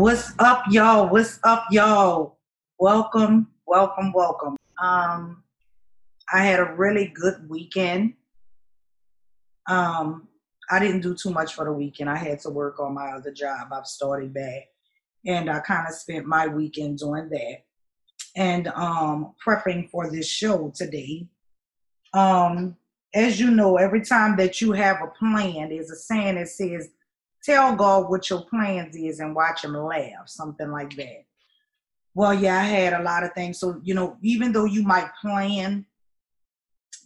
What's up, y'all? What's up, y'all? Welcome, welcome, welcome. Um, I had a really good weekend. Um, I didn't do too much for the weekend. I had to work on my other job. I've started back, and I kind of spent my weekend doing that and um, prepping for this show today. Um, as you know, every time that you have a plan, there's a saying that says, "Tell God what your plans is and watch Him laugh," something like that. Well, yeah, I had a lot of things. So you know, even though you might plan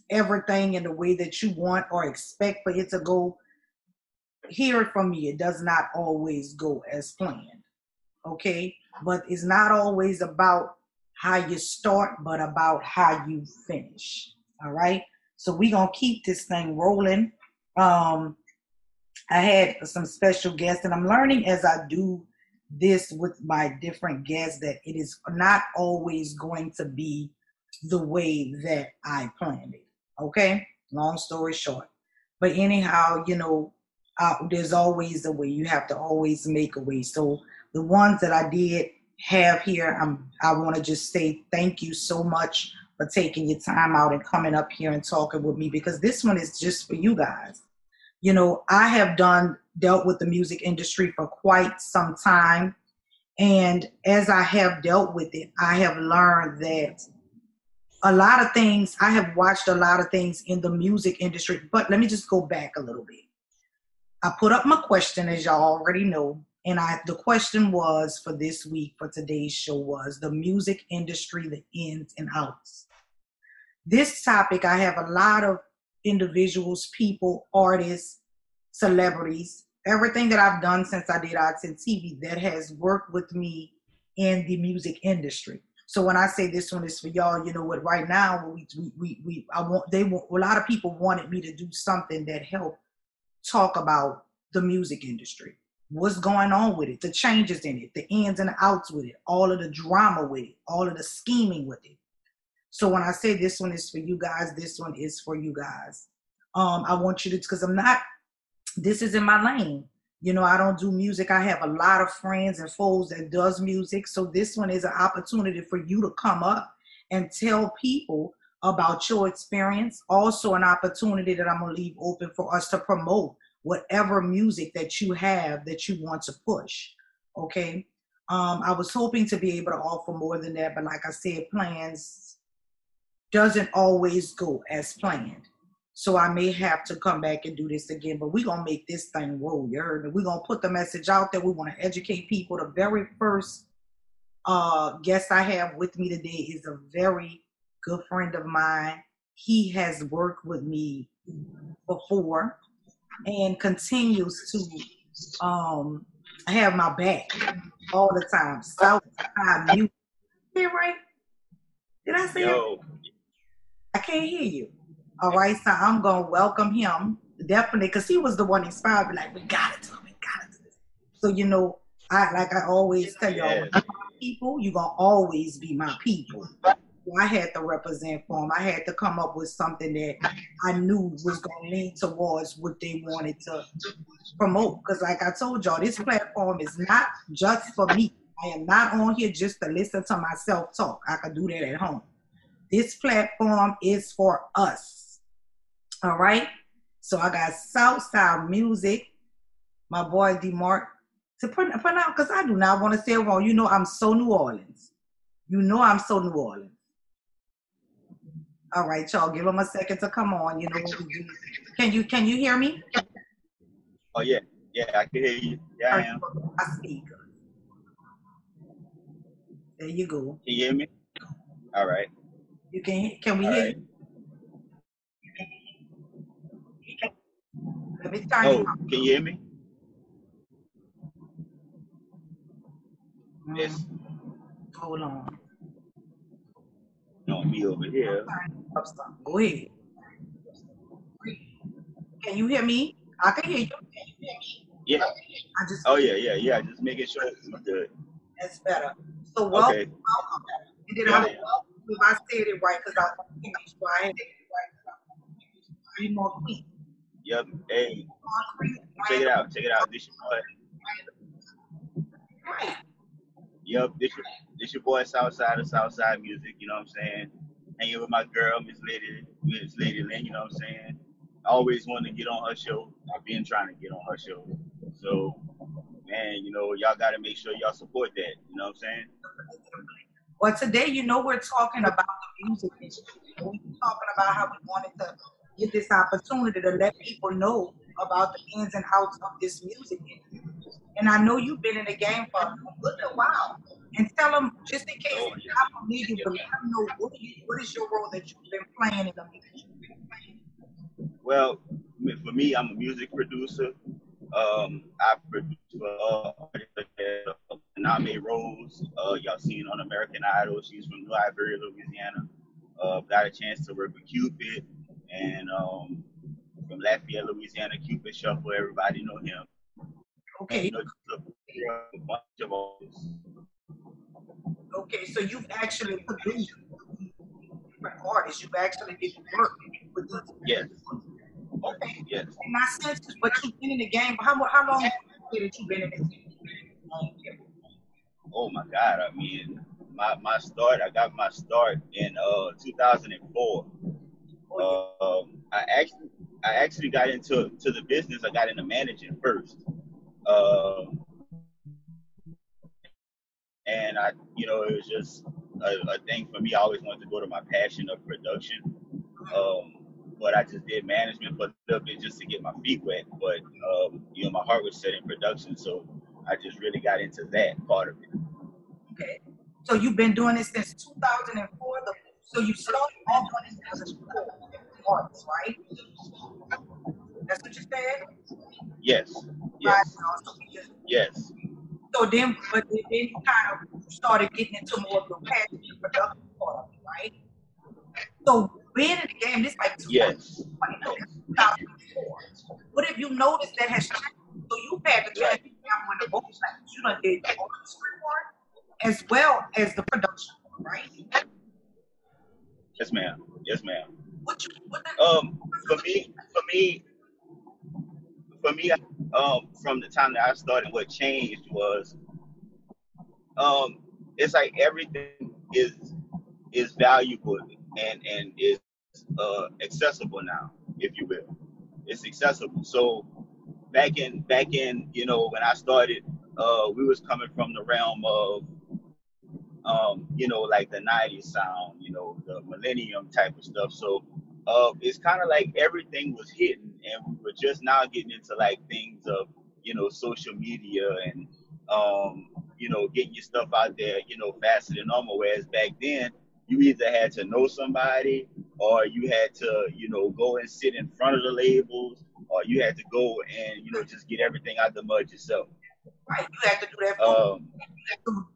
everything in the way that you want or expect for it to go, hear it from me. It does not always go as planned. Okay, but it's not always about how you start, but about how you finish. All right. So we're gonna keep this thing rolling. Um, I had some special guests, and I'm learning as I do this with my different guests that it is not always going to be the way that I planned it. Okay, long story short. But anyhow, you know, uh, there's always a way. You have to always make a way. So the ones that I did have here, I'm, I want to just say thank you so much for taking your time out and coming up here and talking with me because this one is just for you guys. You know, I have done dealt with the music industry for quite some time. And as I have dealt with it, I have learned that a lot of things, I have watched a lot of things in the music industry. But let me just go back a little bit. I put up my question, as y'all already know, and I the question was for this week for today's show was the music industry, the ins and outs. This topic, I have a lot of individuals, people, artists, celebrities, everything that I've done since I did Arts and TV that has worked with me in the music industry. So when I say this one is for y'all, you know what? Right now, we we we, we I want they want a lot of people wanted me to do something that helped talk about the music industry what's going on with it, the changes in it, the ins and outs with it, all of the drama with it, all of the scheming with it. So when I say this one is for you guys, this one is for you guys. Um, I want you to, because I'm not, this is in my lane. You know, I don't do music. I have a lot of friends and foes that does music. So this one is an opportunity for you to come up and tell people about your experience. Also an opportunity that I'm gonna leave open for us to promote whatever music that you have that you want to push. Okay. Um, I was hoping to be able to offer more than that, but like I said, plans doesn't always go as planned. So I may have to come back and do this again, but we're gonna make this thing roll. You heard me? We're gonna put the message out there. We want to educate people. The very first uh, guest I have with me today is a very good friend of mine. He has worked with me before and continues to um, have my back all the time. Southside music. Hear right? Did I say Yo. it? I can't hear you. All right, so I'm gonna welcome him definitely because he was the one inspired me. Like we gotta do it, we gotta do this. So you know, I like I always tell y'all, people, you're gonna always be my people. I had to represent for them. I had to come up with something that I knew was going to lean towards what they wanted to promote. Because, like I told y'all, this platform is not just for me. I am not on here just to listen to myself talk. I can do that at home. This platform is for us. All right. So I got South Southside Music, my boy DeMark, to put, out because I do not want to say it wrong. You know, I'm so New Orleans. You know, I'm so New Orleans. All right, y'all, give them a second to come on. You know what we do. Can you can you hear me? Oh yeah, yeah, I can hear you. Yeah, I am. I speak. There you go. Can you hear me? All right. You can can we All hear right. you? Let me turn oh, Can you hear me? Mm-hmm. Yes. Hold on on me over here. Go ahead. Can you hear me? I can hear you. Yeah. I just. Oh yeah, yeah, yeah. Just making sure it's good. That's better. So welcome, okay. welcome. Yeah. Welcome if I said it right because I want to make sure I had it right. Be more clean. Yep. Hey. Check it out. Check it out. This is Right. Yep, this your, this your boy Southside of Southside Music, you know what I'm saying? Hanging with my girl, Miss Lady, Miss Lady Lynn, you know what I'm saying? I always wanted to get on her show. I've been trying to get on her show. So, man, you know, y'all got to make sure y'all support that. You know what I'm saying? Well, today, you know, we're talking about the music industry. We're talking about how we wanted to get this opportunity to let people know about the ins and outs of this music industry. And I know you've been in the game for a good while. And tell them, just in case oh, yeah. are not familiar, but let them know what, you, what is your role that you've been playing in the music industry? well, for me, I'm a music producer. Um, I produce uh, Name Rose. Uh, y'all seen on American Idol. She's from New Iberia, Louisiana. Uh, got a chance to work with Cupid and um, from Lafayette, Louisiana. Cupid Shuffle. Everybody know him. Okay. And, a bunch of Okay, so you've actually produced different artists. You've actually did work with these. Yes. Okay. Yes. And I sense, but you've been in the game. How how long have you been in the game? Oh my God! I mean, my my start. I got my start in uh 2004. Uh, I actually I actually got into to the business. I got into managing first. Uh, and I, you know, it was just a, a, thing for me. I always wanted to go to my passion of production. Um, but I just did management for a little bit just to get my feet wet. But um, you know, my heart was set in production, so I just really got into that part of it. Okay. So you've been doing this since 2004. The, so you started off on this a artist, right? That's what you said. Yes. Yes. Right. Yes. So then, but then you kind of started getting into more of the passion production part of it, right? So being in the game, this like yes. 2004. What have you noticed that has changed? So you've had the chance right. to both sides. You done did the street part as well as the production, right? Yes, ma'am. Yes, ma'am. What you, what um, for me, for me, for me, um, from the time that I started, what changed was, um, it's like everything is is valuable and and is uh, accessible now, if you will. It's accessible. So back in back in you know when I started, uh, we was coming from the realm of um, you know like the '90s sound, you know the millennium type of stuff. So uh, it's kind of like everything was hidden, and we were just now getting into like things of you know social media and um, you know getting your stuff out there, you know faster than normal. Whereas back then you either had to know somebody or you had to, you know, go and sit in front of the labels or you had to go and, you know, just get everything out the mud yourself. Right, you had to do that. Um,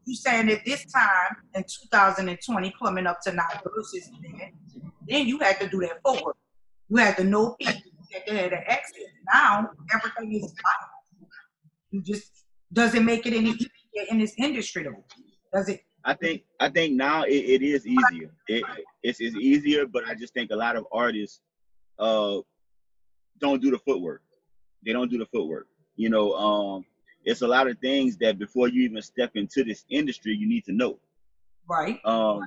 you saying at this time in 2020, coming up to now versus then, then you had to do that forward. You had to know people. You had to have the exit. Now everything is. You just doesn't make it any easier in this industry though. Does it? I think I think now it, it is easier. It, it's, it's easier, but I just think a lot of artists uh, don't do the footwork. They don't do the footwork. You know, um, it's a lot of things that before you even step into this industry, you need to know. Right. Um,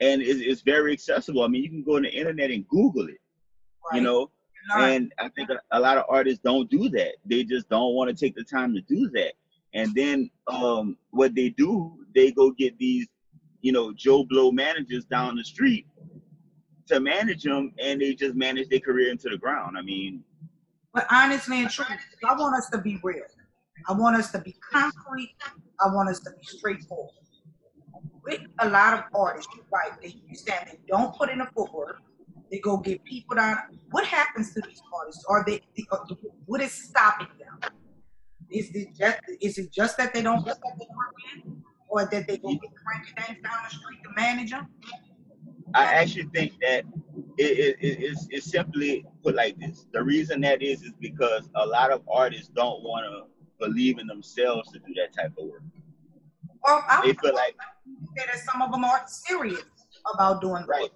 and it's, it's very accessible. I mean, you can go on the internet and Google it. Right. You know, and I think a, a lot of artists don't do that. They just don't want to take the time to do that. And then um, what they do, they go get these, you know, Joe Blow managers down the street to manage them, and they just manage their career into the ground. I mean, but honestly and truly, I want us to be real. I want us to be concrete. I want us to be straightforward. With a lot of artists, right, they understand they don't put in the footwork. They go get people down. What happens to these artists? Are they? Uh, what is stopping them? Is it just is it just that they don't work in, or that they go get cranky things down the street to manage them? I actually think that it, it, it's, it's simply put like this. The reason that is is because a lot of artists don't want to believe in themselves to do that type of work. Or I they feel like that some of them aren't serious about doing right.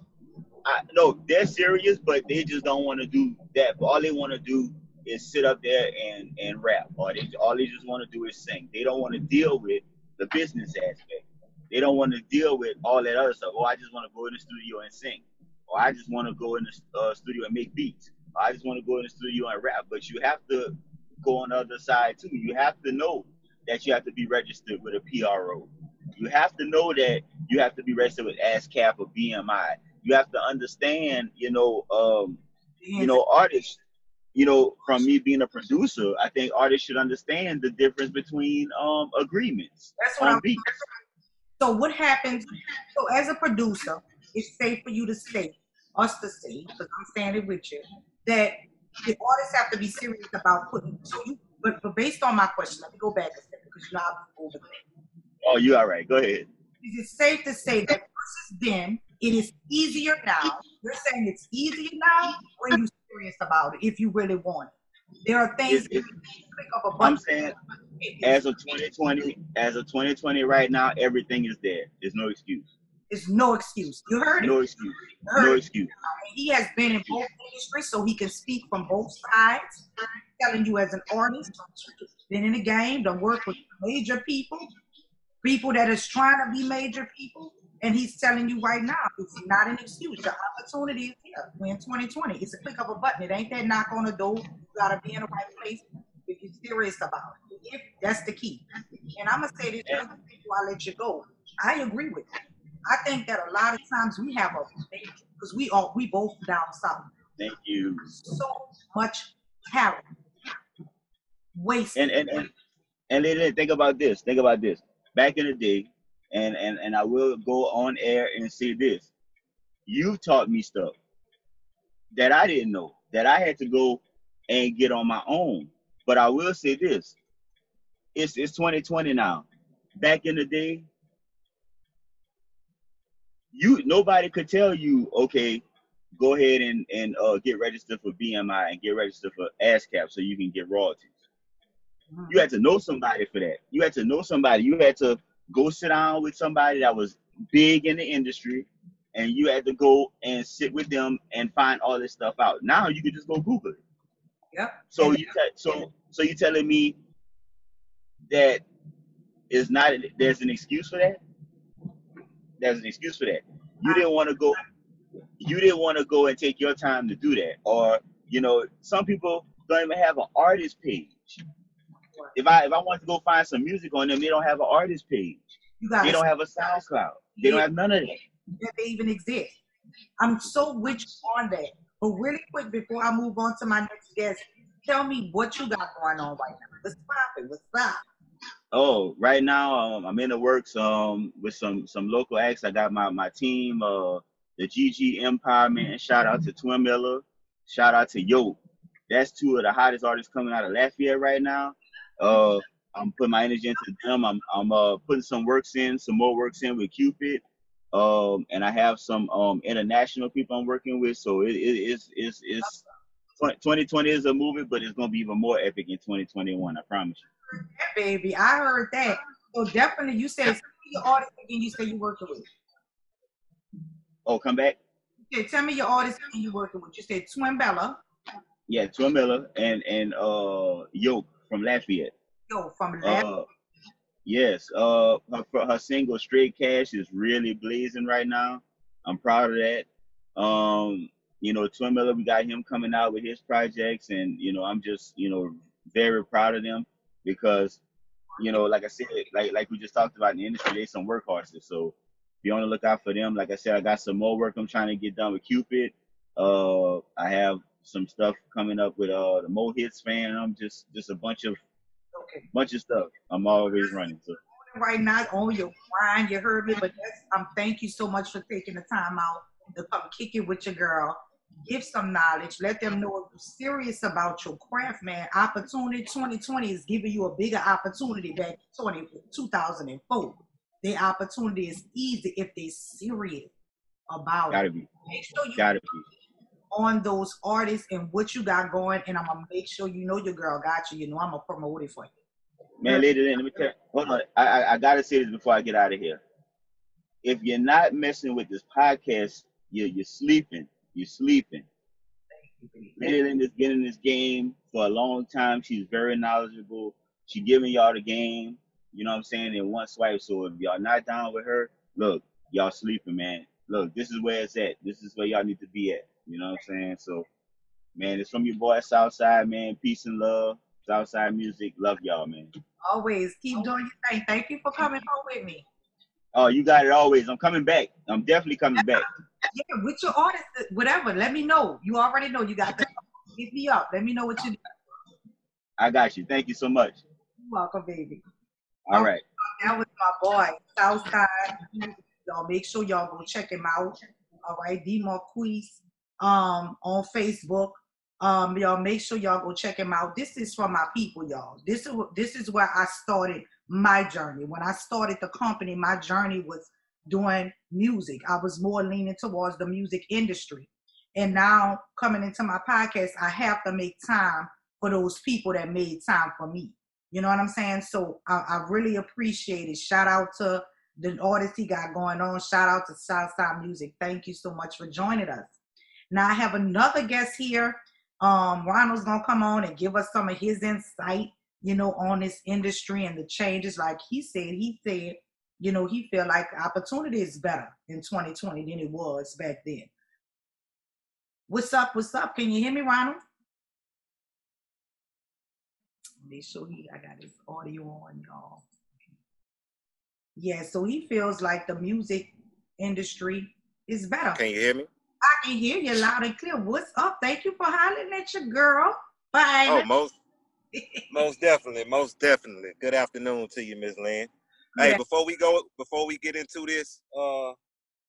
I, no, they're serious, but they just don't want to do that. But all they want to do is sit up there and and rap, or they all they just want to do is sing. They don't want to deal with the business aspect. They don't want to deal with all that other stuff. Oh, I just want to go in the studio and sing, or I just want to go in the uh, studio and make beats, or I just want to go in the studio and rap. But you have to go on the other side too. You have to know that you have to be registered with a PRO. You have to know that you have to be registered with ASCAP or BMI. You have to understand, you know, um, you know, artists. You know, from me being a producer, I think artists should understand the difference between um agreements That's what I'm. beats. So what happens? So as a producer, it's safe for you to say, us to say, because I'm standing with you, that the artists have to be serious about putting. So you, but, but based on my question, let me go back a step because you know I'm over there. Oh, you all right? Go ahead. Is it safe to say that versus then, it is easier now? You're saying it's easier now when you're serious about it, if you really want it. There are things It's- you it's- can click of a I'm saying, as of 2020, as of 2020, right now, everything is there. There's no excuse. It's no excuse. You heard it. No excuse. No it. excuse. he has been in both industries, so he can speak from both sides. I'm Telling you as an artist, been in the game, done work with major people, people that is trying to be major people, and he's telling you right now, it's not an excuse. The opportunity is here. We're in 2020. It's a click of a button. It ain't that knock on the door. You gotta be in the right place if you're serious about it. If that's the key. And I'm gonna say this just before I let you go. I agree with you. I think that a lot of times we have a because we all we both down south. Thank you. So much talent. Waste. And and and and then think about this. Think about this. Back in the day, and and and I will go on air and say this. You taught me stuff that I didn't know that I had to go and get on my own. But I will say this. It's it's 2020 now. Back in the day, you nobody could tell you, okay, go ahead and and uh, get registered for BMI and get registered for ASCAP so you can get royalties. You had to know somebody for that. You had to know somebody. You had to go sit down with somebody that was big in the industry, and you had to go and sit with them and find all this stuff out. Now you can just go Google it. Yep. So you te- so so you telling me that is not there's an excuse for that? There's an excuse for that. You didn't want to go. You didn't want to go and take your time to do that, or you know, some people don't even have an artist page. If I if I want to go find some music on them, they don't have an artist page. You got They don't have a SoundCloud. They don't have none of that. that they even exist. I'm so with you on that. But really quick before I move on to my next guest, tell me what you got going on right now. What's popping? What's up? Oh, right now um, I'm in the works um with some some local acts. I got my my team, uh, the GG Empire man. Shout out to Twin Miller. Shout out to Yo. That's two of the hottest artists coming out of Lafayette right now. Uh, I'm putting my energy into them. I'm I'm uh putting some works in, some more works in with Cupid. Um, and I have some um international people I'm working with. So it, it it's it's it's 2020 is a movie, but it's gonna be even more epic in 2021. I promise you. Yeah, baby. I heard that. So definitely you said tell me your artist again you say you working with. Oh, come back. You said, tell me your artist again you working with. You said Twin Bella. Yeah, Twin Bella and and uh Yoke from Lafayette. Yo, from Lab. Uh, yes. Uh, her, her single "Straight Cash" is really blazing right now. I'm proud of that. Um, you know, Twin Miller, we got him coming out with his projects, and you know, I'm just you know very proud of them because you know, like I said, like like we just talked about in the industry, they some workhorses. So be on the lookout for them. Like I said, I got some more work I'm trying to get done with Cupid. Uh, I have some stuff coming up with uh the Mo Hits fan. I'm just just a bunch of okay. bunch of stuff. I'm always running. So right now on your mind, You heard me, but that's, um, thank you so much for taking the time out to come kick it with your girl. Give some knowledge. Let them know if you're serious about your craft, man. Opportunity 2020 is giving you a bigger opportunity back in 20, 2004. The opportunity is easy if they're serious about gotta it. be, Make sure you gotta be. on those artists and what you got going, and I'm gonna make sure you know your girl got you. You know I'm gonna promote it for you. Man, lady, let me tell. Hold on, I, I I gotta say this before I get out of here. If you're not messing with this podcast, you're you're sleeping. You're sleeping. Lady Lynn has been in this game for a long time. She's very knowledgeable. She giving y'all the game. you know what I'm saying, in one swipe. So if y'all not down with her, look, y'all sleeping, man. Look, this is where it's at. This is where y'all need to be at. You know what I'm saying? So, man, it's from your boy Southside, man. Peace and love. Southside music. Love y'all, man. Always keep doing your thing. Thank you for coming home with me. Oh, you got it always. I'm coming back. I'm definitely coming back. Yeah, with your artist, whatever. Let me know. You already know you got to hit me up. Let me know what you do. I got you. Thank you so much. You're welcome, baby. All right. That was my boy, Southside. Y'all make sure y'all go check him out. All right, D Marquise um on Facebook. Um, y'all make sure y'all go check him out. This is for my people, y'all. This is this is where I started my journey. When I started the company, my journey was doing music. I was more leaning towards the music industry. And now coming into my podcast, I have to make time for those people that made time for me. You know what I'm saying? So I, I really appreciate it. Shout out to the artists he got going on. Shout out to Southside Music. Thank you so much for joining us. Now I have another guest here. Um, Ronald's gonna come on and give us some of his insight, you know, on this industry and the changes. Like he said, he said, you know, he feel like opportunity is better in 2020 than it was back then. What's up? What's up? Can you hear me, Ronald? Make sure he I got his audio on, y'all. Yeah, so he feels like the music industry is better. Can you hear me? I can hear you loud and clear. What's up? Thank you for hollering at your girl. Bye. Oh, most most definitely, most definitely. Good afternoon to you, Miss Lynn. Hey, Yeah. before we go, before we get into this, uh,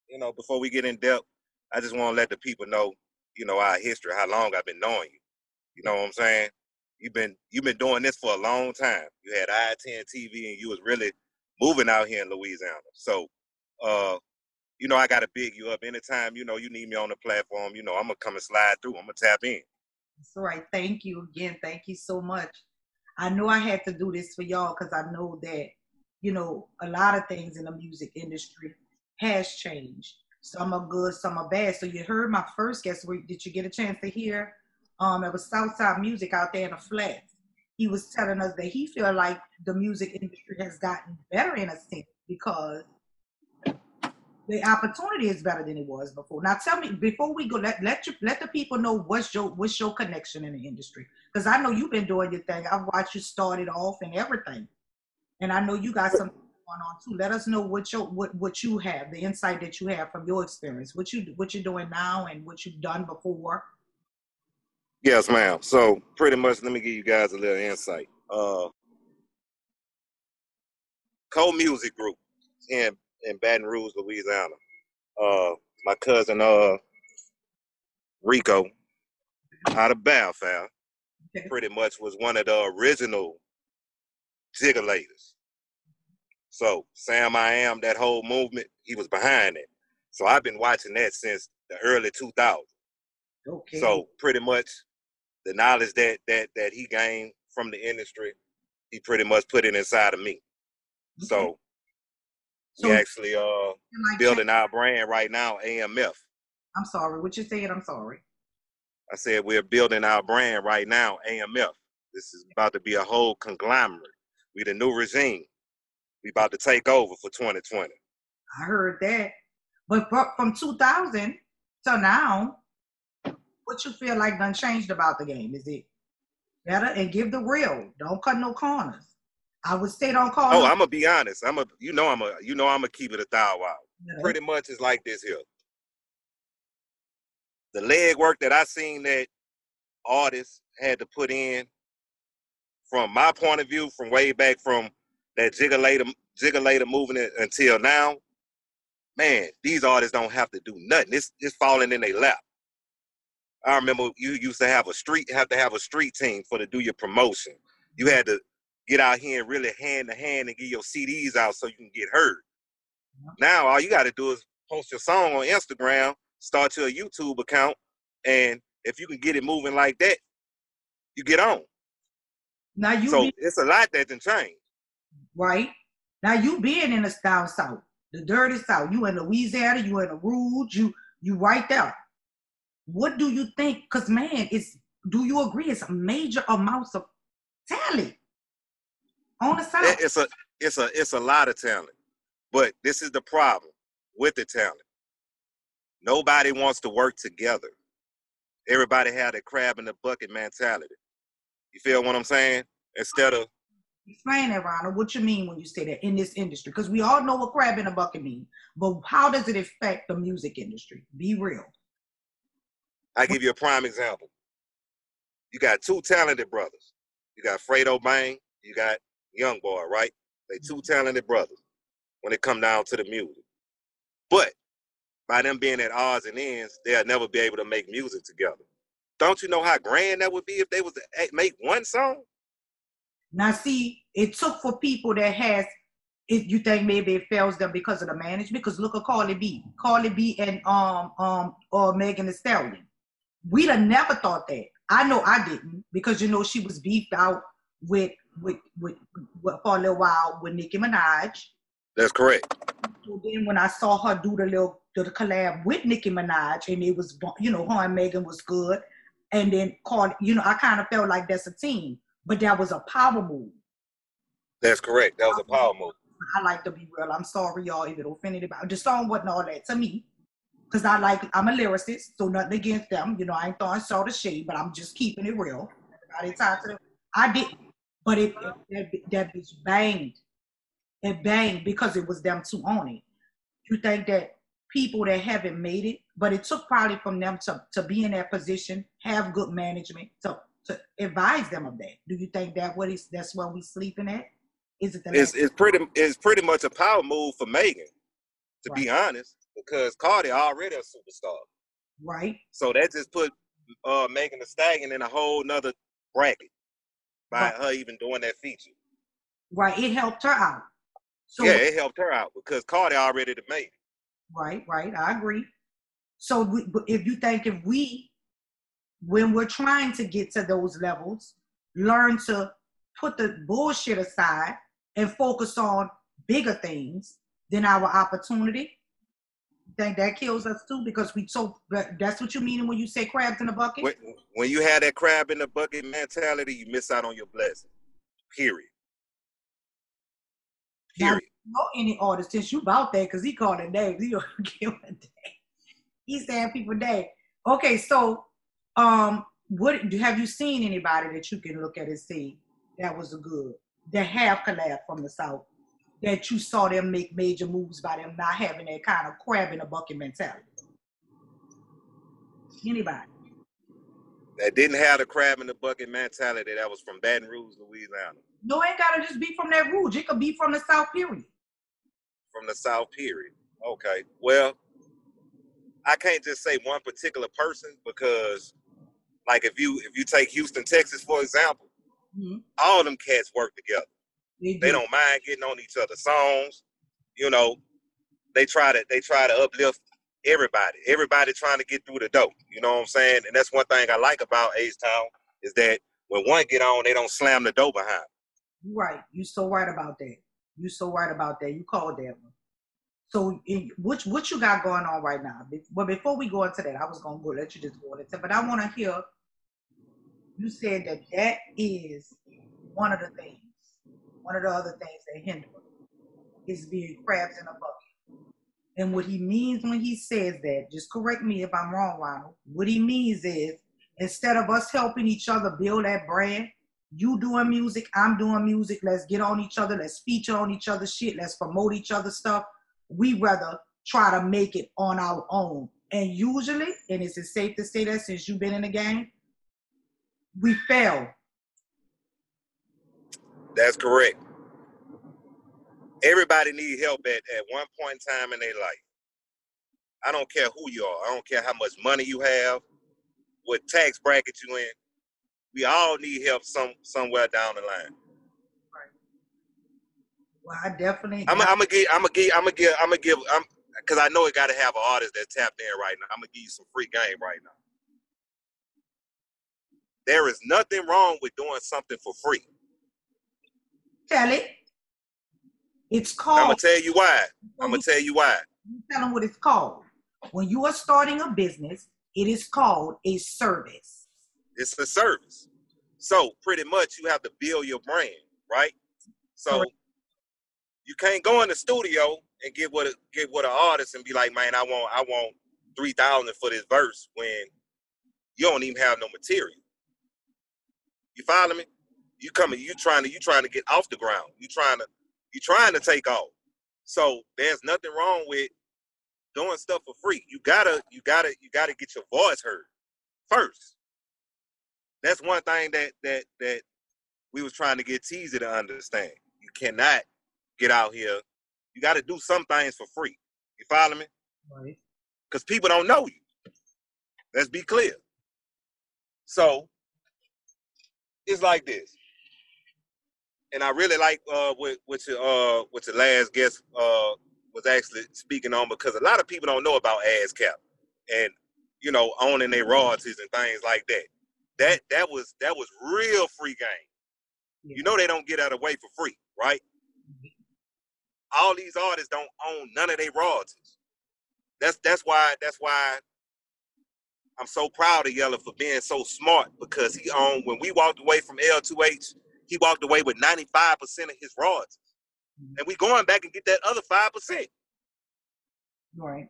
you know, before we get in depth, I just want to let the people know, you know, our history, how long I've been knowing you. You know what I'm saying? You've been you've been doing this for a long time. You had I-10 TV, and you was really moving out here in Louisiana. So, uh, you know, I got to big you up anytime. You know, you need me on the platform. You know, I'm gonna come and slide through. I'm gonna tap in. That's right. Thank you again. Thank you so much. I know I had to do this for y'all because I know that, you know, a lot of things in the music industry has changed. Some are good, some are bad. So you heard my first guest. Did you get a chance to hear? Um, it was Southside Music out there in the flats. He was telling us that he feel like the music industry has gotten better in a sense because the opportunity is better than it was before. Now tell me before we go, let let you let the people know what's your what's your connection in the industry. Because I know you've been doing your thing. I've watched you start it off and everything. And I know you got some going on too. Let us know what your what what you have, the insight that you have from your experience, what you what you're doing now and what you've done before. Yes, ma'am. So pretty much, let me give you guys a little insight. Uh, Co Music Group in in Baton Rouge, Louisiana. Uh, my cousin uh Rico out of Balfour Okay. pretty much was one of the original jiggalators. So Sam I Am, that whole movement, he was behind it. So I've been watching that since the early 2000s. Okay. So pretty much the knowledge that that that he gained from the industry, he pretty much put it inside of me. So So we actually uh building our brand right now, AMF. I'm sorry. What you saying? I'm sorry. I said we're building our brand right now, AMF. This is about to be a whole conglomerate. We the new regime. We about to take over for 2020. I heard that. But from 2000 to now, what you feel like done changed about the game? Is it better? And give the real. Don't cut no corners. I would say don't call. Oh, no- I'm gonna be honest. I'm a you know I'm a you know I'm gonna keep it a thou. Yeah. pretty much is like this here. The leg work that I seen that artists had to put in, from my point of view, from way back from that jiggalator jiggalator movement until now, man, these artists don't have to do nothing. It's it's falling in their lap. I remember you used to have a street have to have a street team for to do your promotion. You had to get out here and really hand to hand and get your CDs out so you can get heard. Now all you got to do is post your song on Instagram, start your YouTube account, and if you can get it moving like that, you get on. Now you so be, it's a lot that can change. right. Now you being in the down south, the dirty south. You in Louisiana. You in the Rouge. You you right there. What do you think? Cause man, it's. Do you agree? It's a major amounts of talent. on the side. It's a it's a it's a lot of talent. But this is the problem with the talent. Nobody wants to work together. Everybody had a crab in the bucket mentality. You feel what I'm saying? Instead of Explain that, Ronald. What you mean when you say that in this industry? Because we all know what crab in a bucket means, but how does it affect the music industry? Be real. I give you a prime example. You got two talented brothers. You got Fredo Bang, you got Young Boy, right? They two mm-hmm. talented brothers when it come down to the music. But by them being at odds and ends, they'll never be able to make music together. Don't you know how grand that would be if they was to make one song? Now, see, it took for people that has. It, you think maybe it fails them because of the management? Because look at Cardi B, Cardi B, and um um or Megan Thee Stallion. We'd have never thought that. I know I didn't because you know she was beefed out with with with, with for a little while with Nicki Minaj. That's correct. So then when I saw her do the little the collab with Nicki Minaj and it was you know her and Megan was good, and then called, you know I kind of felt like that's a team, but that was a power move. That's correct. That was a power move. I like to be real. I'm sorry, y'all, if it offended about The song wasn't all that to me. Cause I like I'm a lyricist, so nothing against them. You know, I ain't throwing salt of shade, but I'm just keeping it real. Everybody talk to them. I did, but it, it that, that bitch banged. It banged because it was them two on it. You think that people that haven't made it, but it took probably from them to, to be in that position, have good management, to to advise them of that. Do you think that what is that's where we sleeping at? Is it the It's it's pretty it's pretty much a power move for Megan, to be honest, because Cardi already a superstar. right? So that just put uh Megan Thee Stallion in a whole nother bracket by Right. her even doing that feature. Right. It helped her out. So yeah, it helped her out because Cardi already the made. it. Right, right. I agree. So we, if you think if we, when we're trying to get to those levels, learn to put the bullshit aside and focus on bigger things than our opportunity, think that kills us too because we so that's what you mean when you say crabs in a bucket. When, when you have that crab in the bucket mentality, you miss out on your blessing. Period. Period. Know any artist since you about that because he called it names. He don't give a day. He's saying people day. Okay, so um, what have you seen anybody that you can look at and see that was a good that have collab from the south that you saw them make major moves by them not having that kind of crab in a bucket mentality? Anybody? That didn't have the crab in the bucket mentality that was from Baton Rouge, Louisiana. No, it ain't gotta just be from that rouge. It could be from the south. Period. From the South, period. Okay. Well, I can't just say one particular person because like if you if you take Houston, Texas, for example, Mhm. all them cats work together. They, They do. don't mind getting on each other's songs. You know, they try to they try to uplift everybody. Everybody trying to get through the dope. You know what I'm saying? And that's one thing I like about H Town is that when one get on, they don't slam the door behind. Right. You're so right about that. You so right about that. You called that one. So, in, what you got going on right now? Well, before we go into that, I was gonna go let you just go into, but I want to hear. You said that that is one of the things, one of the other things that hinder is being crabs in a bucket. And what he means when he says that, just correct me if I'm wrong, Ronald. What he means is instead of us helping each other build that brand, you doing music, I'm doing music, let's get on each other, let's feature on each other's shit, let's promote each other's stuff. We rather try to make it on our own. And usually, and is it safe to say that since you've been in the game, we fail. That's correct. Everybody need help at, at one point in time in their life. I don't care who you are. I don't care how much money you have, what tax bracket you in. We all need help some somewhere down the line. Well, I definitely I'm gonna give. I'm gonna give. I'm gonna give. I'm gonna give. I'm because I know it got to have an artist that's tapped in right now. I'm gonna give you some free game right now. There is nothing wrong with doing something for free. tell it. It's called. I'm gonna tell you why. I'm gonna tell you why. You tell them what it's called. When you are starting a business, it is called a service. It's a service. So pretty much you have to build your brand, right? So you can't go in the studio and get what a, get what an artist and be like, man, I want I want three thousand for this verse when you don't even have no material. You follow me? You coming? You trying to you trying to get off the ground? You trying to you trying to take off? So there's nothing wrong with doing stuff for free. You gotta you gotta you gotta get your voice heard first. That's one thing that that that we was trying to get Teasy to understand. You cannot get out here. You got to do some things for free. You follow me? Right. Because people don't know you. Let's be clear. So it's like this. And I really like uh what what your uh what your last guest uh was actually speaking on because a lot of people don't know about ASCAP and you know owning their royalties and things like that. That that was that was real free game. You know they don't get out of way for free, right? Mm-hmm. All these artists don't own none of their royalties. That's that's why that's why I'm so proud of Yella for being so smart because he owned when we walked away from L2H, he walked away with 95% of his royalties. Mm-hmm. And we going back and get that other five percent. Right.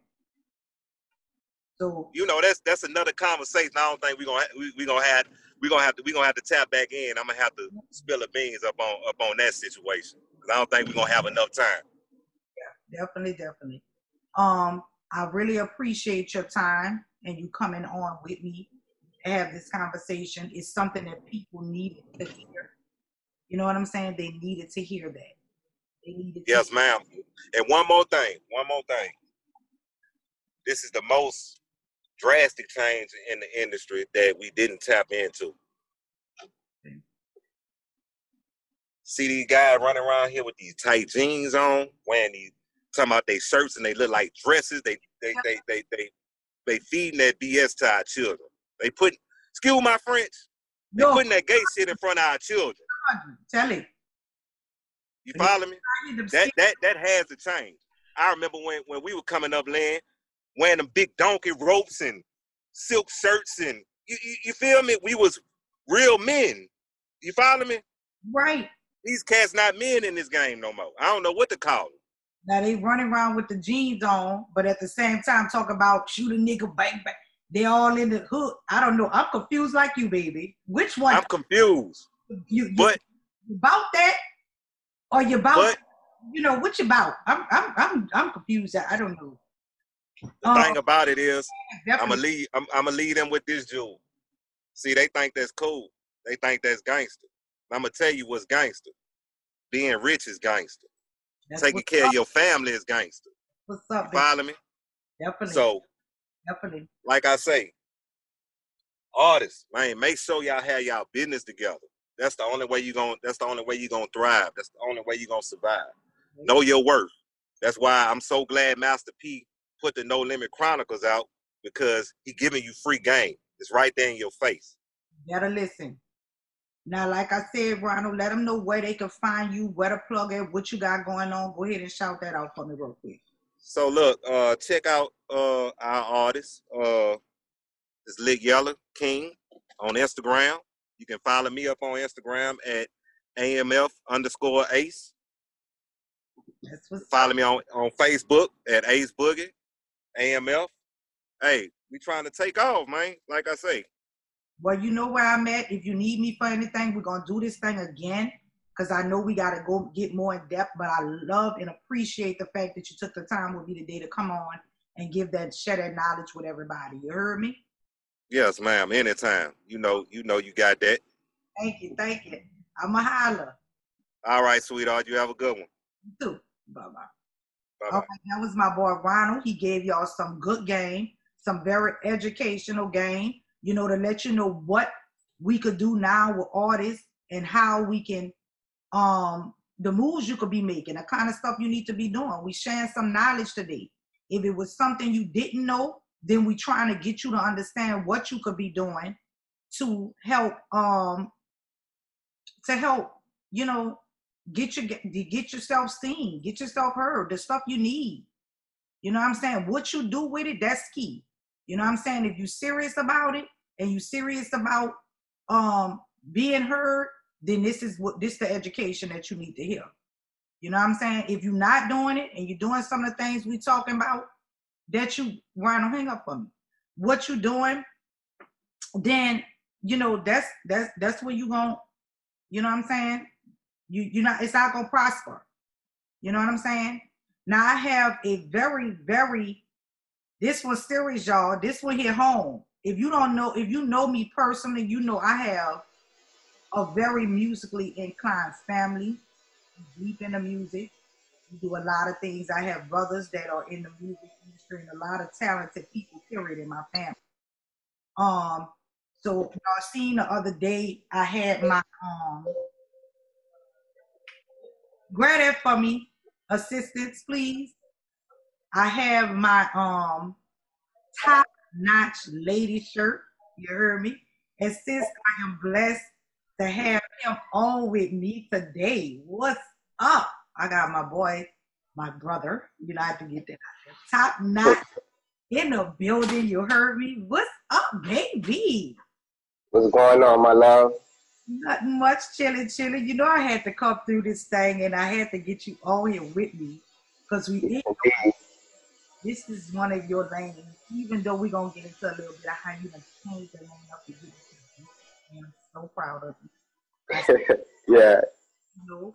So You know, that's that's another conversation. I don't think we're gonna we, we gonna have we're gonna have to we're gonna have to tap back in. I'm gonna have to spill the beans up on up on that situation. Cause I don't think we're gonna have enough time. definitely, definitely. Um, I really appreciate your time and you coming on with me to have this conversation. It's something that people needed to hear. You know what I'm saying? They needed to hear that. They needed Yes, ma'am. And one more thing, one more thing. This is the most drastic change in the industry that we didn't tap into. See these guys running around here with these tight jeans on, wearing these talking about their shirts and they look like dresses. They they they they they they feeding that BS to our children. They put excuse my French, they No, putting that gay shit in front of our children. tell it. You follow me? I need to that that that has to change. I remember when when we were coming up land, wearing them big donkey ropes and silk shirts and you, you, you feel me? We was real men. You follow me? right. These cats not men in this game no more. I don't know what to call them. Now they running around with the jeans on, but at the same time talk about shoot a nigga bang bang. They all in the hood. I don't know. I'm confused like you, baby. Which one? I'm confused. you, you But about that, or you about but you know what you about? I'm I'm I'm I'm confused. I I don't know. The Um, thing about it is, I'm gonna lead. I'm, I'm gonna lead them with this jewel. See, they think that's cool. They think that's gangster. I'm gonna tell you what's gangster. Being rich is gangster. That's Taking care up. of your family is gangster. What's up? You follow me? Definitely. So definitely. like I say, artists, man, make sure y'all have y'all business together. That's the only way you going that's the only way you gonna thrive. That's the only way you are gonna survive. Know your worth. That's why I'm so glad Master P put the No Limit Chronicles out because he giving you free game. It's right there in your face. Better listen. Now, like I said, Ronald, let them know where they can find you, where to plug it, what you got going on. Go ahead and shout that out for me real quick. So look, uh check out uh our artist, uh it's Lick Yeller King on Instagram. You can follow me up on Instagram at AMF underscore ace. Follow me on, on Facebook at Ace Boogie, AMF. Hey, we trying to take off, man. Like I say, Well, you know where I'm at. If you need me for anything, we're gonna do this thing again because I know we gotta go get more in depth. But I love and appreciate the fact that you took the time with me today to come on and give that share that knowledge with everybody. You heard me? yes, ma'am. Anytime. You know, you know, you got that. Thank you, thank you. I'm a holler. All right, sweetheart. You have a good one. You too. Bye bye. Okay, that was my boy Ronald. He gave y'all some good game, some very educational game, you know, to let you know what we could do now with artists and how we can um the moves you could be making, the kind of stuff you need to be doing. We sharing some knowledge today. If it was something you didn't know, then we trying to get you to understand what you could be doing to help um to help, you know, get your get, yourself seen, get yourself heard, the stuff you need. You know what I'm saying? What you do with it, that's key. You know what I'm saying? If you're serious about it and you're serious about um being heard, then this is what this the education that you need to hear. You know what I'm saying? If you're not doing it and you're doing some of the things we talking about, that you Ryan, don't hang up on me. What you doing, then you know that's that's that's where you going you know what I'm saying? You you not it's not gonna prosper. You know what I'm saying? Now I have a very, very this one serious, y'all. This one hit home. If you don't know, if you know me personally, you know I have a very musically inclined family, deep in the music. We do a lot of things. I have brothers that are in the music industry and a lot of talented people, period, in my family. Um, so y'all seen the other day I had my um grab that for me, assistance, please. I have my um top notch lady shirt. You heard me? And since I am blessed to have him on with me today, what's up? I got my boy, my brother. You know, I have to get that top notch in the building. You heard me? What's up, baby? What's going on, my love? Nothing much, chilling, chilling. You know, I had to come through this thing, and I had to get you on here with me because we did. This is one of your lanes, even though we're gonna get into a little bit of how you changed the lane up to get and I'm so proud of you. yeah. You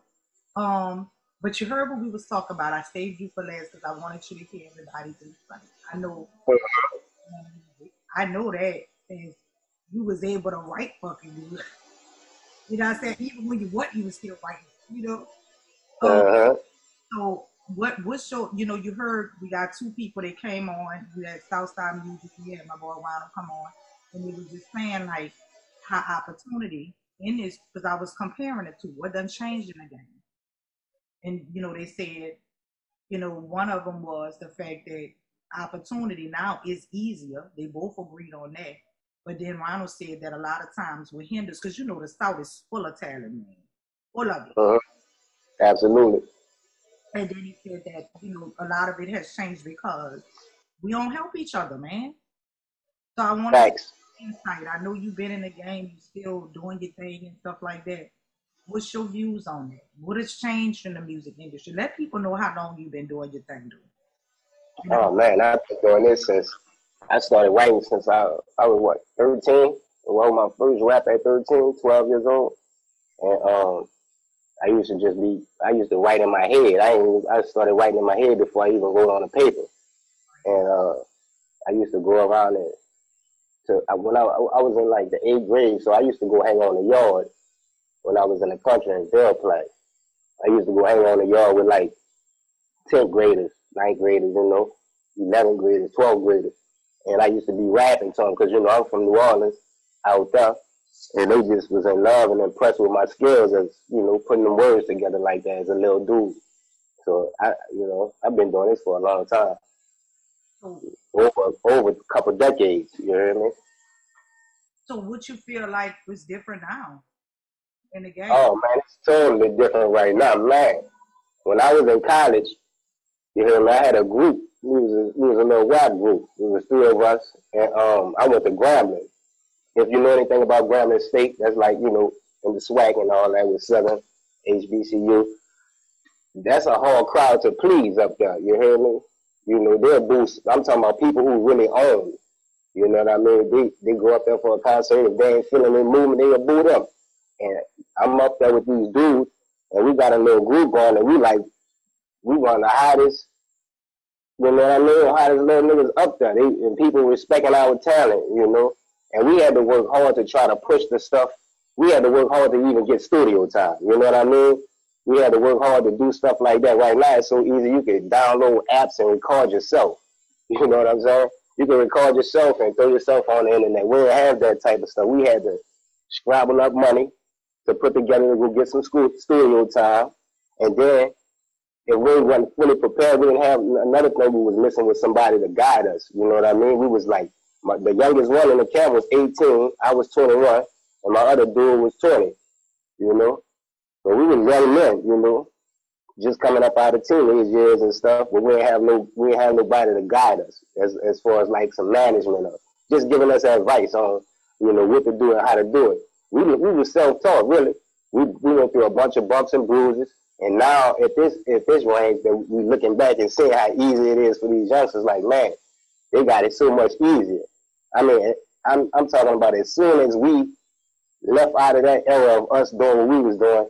know, um, but you heard what we was talking about. I saved you for last because I wanted you to hear everybody's insight. I know, uh-huh. I know that, and you was able to write fucking good. You know what I'm saying? Even when you what you was still writing, you know. uh-huh. So what what's your you know, you heard we got two people that came on, we had Southside Music, you had my boy Ronald come on, and we was just saying like how opportunity in this because I was comparing it to what done changed in the game. And you know, they said, you know, one of them was the fact that opportunity now is easier. They both agreed on that. But then Ronald said that a lot of times what hinders, because you know the South is full of talent, man. Full of it. Uh-huh. Absolutely. And then he said that, you know, a lot of it has changed because we don't help each other, man. So I want to insight. I know you've been in the game, you're still doing your thing and stuff like that. What's your views on that? What has changed in the music industry? Let people know how long you've been doing your thing, dude. You know? Oh man, I've been doing this since I started writing since I, I was what, 13? I wrote my first rap at 13, 12 years old. And um, I used to just be, I used to write in my head. I I started writing in my head before I even wrote on the paper. And uh, I used to go around and to, when I, I was in like the eighth grade, so I used to go hang on the yard when I was in the country in Delaplay. I used to go hang on the yard with like 10th graders, 9th graders, you know, 11th graders, 12th graders and I used to be rapping to them because you know I'm from New Orleans, out there, and they just was in love and impressed with my skills as you know putting them words together like that as a little dude. So I, you know, I've been doing this for a long time, oh. over over a couple decades. You hear me? So what you feel like was different now in the game? Oh man, it's totally different right now, man. When I was in college, you hear me? I had a group we was a, we was a little rap group. It was three of us, and um, I went to Grambling. If you know anything about Grambling State, that's like you know in the swag and all that with Southern HBCU. That's a hard crowd to please up there. You hear me? You know they'll boost. I'm talking about people who really own. You know what I mean? They they go up there for a concert. If they ain't feeling the movement, they'll boot them. And I'm up there with these dudes, and we got a little group going, and we like we of the hottest you know I? How these little niggas up there, they, and people respecting our talent, you know. And we had to work hard to try to push the stuff. We had to work hard to even get studio time. You know what I mean? We had to work hard to do stuff like that. Right now, it's so easy. You can download apps and record yourself. You know what I'm saying? You can record yourself and throw yourself on the internet. We didn't have that type of stuff. We had to scrabble up money to put together to go get some school, studio time, and then if we wasn't fully prepared, we didn't have another thing we was missing was somebody to guide us. You know what I mean? We was like my, the youngest one in the camp was 18, I was 21, and my other dude was 20. You know, so we was young men. You know, just coming up out of teenage years and stuff, but we didn't have no we didn't have nobody to guide us as as far as like some management of just giving us advice on you know what to do and how to do it. We we were self taught really. we we went through a bunch of bumps and bruises, and now at this at this range, that we looking back and seeing how easy it is for these youngsters. Like man, they got it so much easier. I mean, I'm I'm talking about as soon as we left out of that era of us doing what we was doing,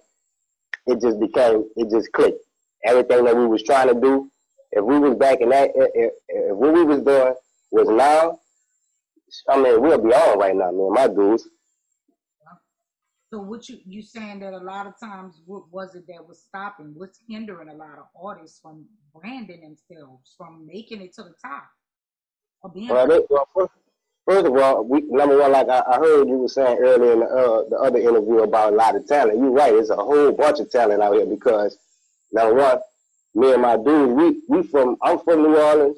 it just became it just clicked. Everything that we was trying to do, if we was back in that, if, if what we was doing was now, I mean, we'll be on right now, man. My dudes. So what you you saying that a lot of times what was it that was stopping? What's hindering a lot of artists from branding themselves, from making it to the top? Well, they, well first, of all, we number one, like I, I heard you were saying earlier in the, uh, the other interview about a lot of talent. You're right. It's a whole bunch of talent out here because number one, me and my dude, we we from I'm from New Orleans.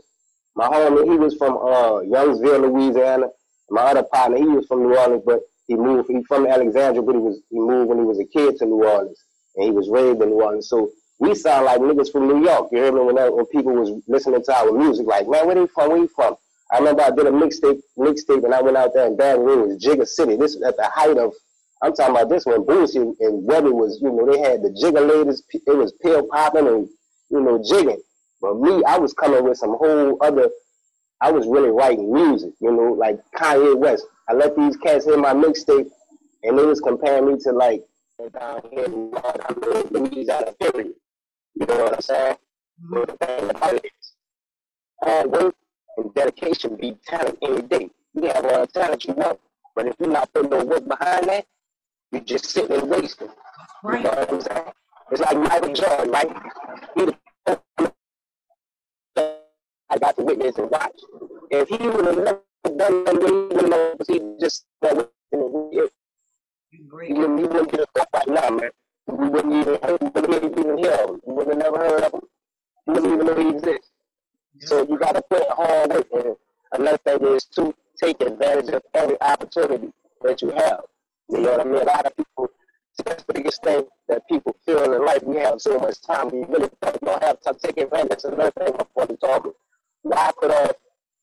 My homie, he was from uh, Youngsville, Louisiana. My other partner, he was from New Orleans, but he moved. He from Alexandria, but he was he moved when he was a kid to New Orleans, and he was raised in New Orleans. So we sound like niggas from New York. You hear me? When, that, when people was listening to our music, like, man, where they from? Where you from? I remember I did a mixtape, mixtape, and I went out there in Baton Rouge, Jigga City. This was at the height of, I'm talking about this when Boosie and Webbie was, you know, they had the Jigga ladies. It was pill popping and, you know, jigging. But me, I was coming with some whole other. I was really writing music, you know, like Kanye West. I let these cats hear my mixtape, and they was comparing me to like down here Louisiana, period. You know what I'm saying? Hard work and dedication beat talent any day. You have all the talent you want, but if you're not putting no work behind that, you're just sitting and wasting. Right. You know what I'm saying? It's like Michael Jordan, right? I got to witness and watch. If he would have never done that, he just. You wouldn't, you wouldn't get a right now, man. We wouldn't even, we wouldn't even hear him. We would have never heard of him. We wouldn't even know he exists. So you got to put hard work in. Another thing is to take advantage of every opportunity that you have. You know what I mean? A lot of people, that's the biggest thing that people feel in life. We have so much time. We really don't have time to take advantage. Another thing point is talking. Why put off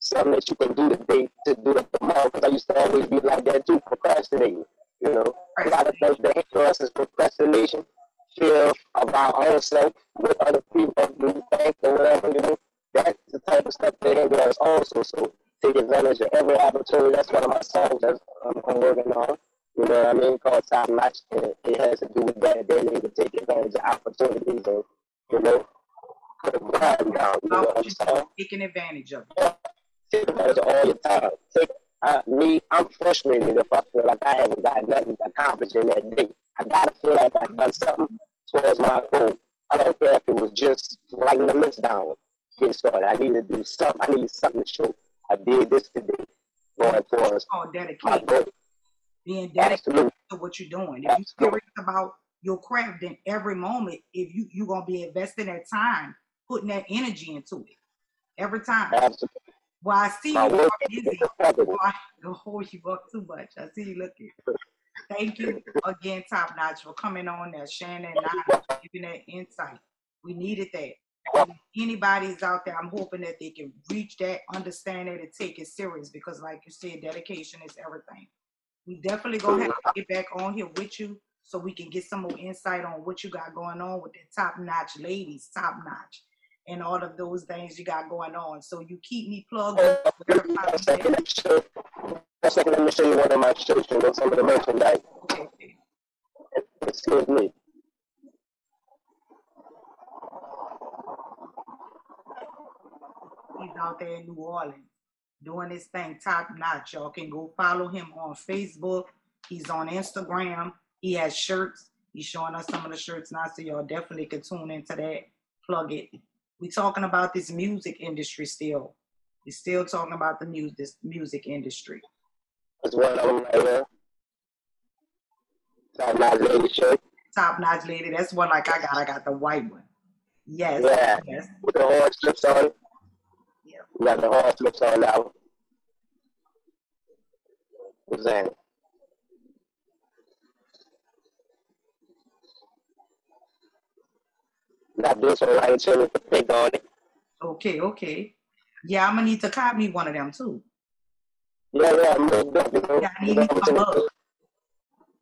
something that you can do today to do it tomorrow? Because I used to always be like that too, procrastinating. You know, a lot of things that hate us is procrastination, fear about ourselves, what other people do, think, or whatever, you know that's the type of stuff they hinder us also. So take advantage of every opportunity. That's one of my songs that I'm, I'm working on. You know what I mean? Called Top Notch. And it has to do with that. They need to take advantage of opportunities and, you know, put a grind down. You know what I'm saying? Taking advantage of it. Take advantage of all the time. Take uh, me, I'm frustrated if I feel like I haven't got nothing accomplished in that day. I gotta feel like I've done something towards my goal. I don't care if it was just writing the list down get started. I need to do something. I need something to show. I did this today. Going towards called dedication. Being dedicated to what you're doing. If you're serious about your craft, then every moment, if you you're gonna be investing that time, putting that energy into it, every time. Absolutely. Well, I see My you are busy. Don't hold you up too much. I see you looking. Thank you again, Top Notch, for coming on there, sharing that knowledge, giving that insight. We needed that anybody's out there, I'm hoping that they can reach that, understand it, and take it serious because, like you said, dedication is everything. We definitely gonna have to get back on here with you so we can get some more insight on what you got going on with the top notch ladies, top notch, and all of those things you got going on. So you keep me plugged. A second, let me show you one of my shirts. You know, some of the merchandise. Okay. Excuse me. He's out there in New Orleans doing his thing top notch. Y'all can go follow him on Facebook. He's on Instagram. He has shirts. He's showing us some of the shirts now, so y'all definitely can tune into that. Plug it. We talking about this music industry still. We still talking about the music this music industry. That's one of them right there. Top notch lady shirt. Top notch lady. That's one like I got. I got the white one. Yes. Yeah. Yes. With the orange strips on it. We got the hard flips on now. What's that? Got this one right here with the pig on it. Okay, okay. Yeah, I'm gonna need to copy one of them too. Yeah, yeah, most definitely. Yeah, I need me some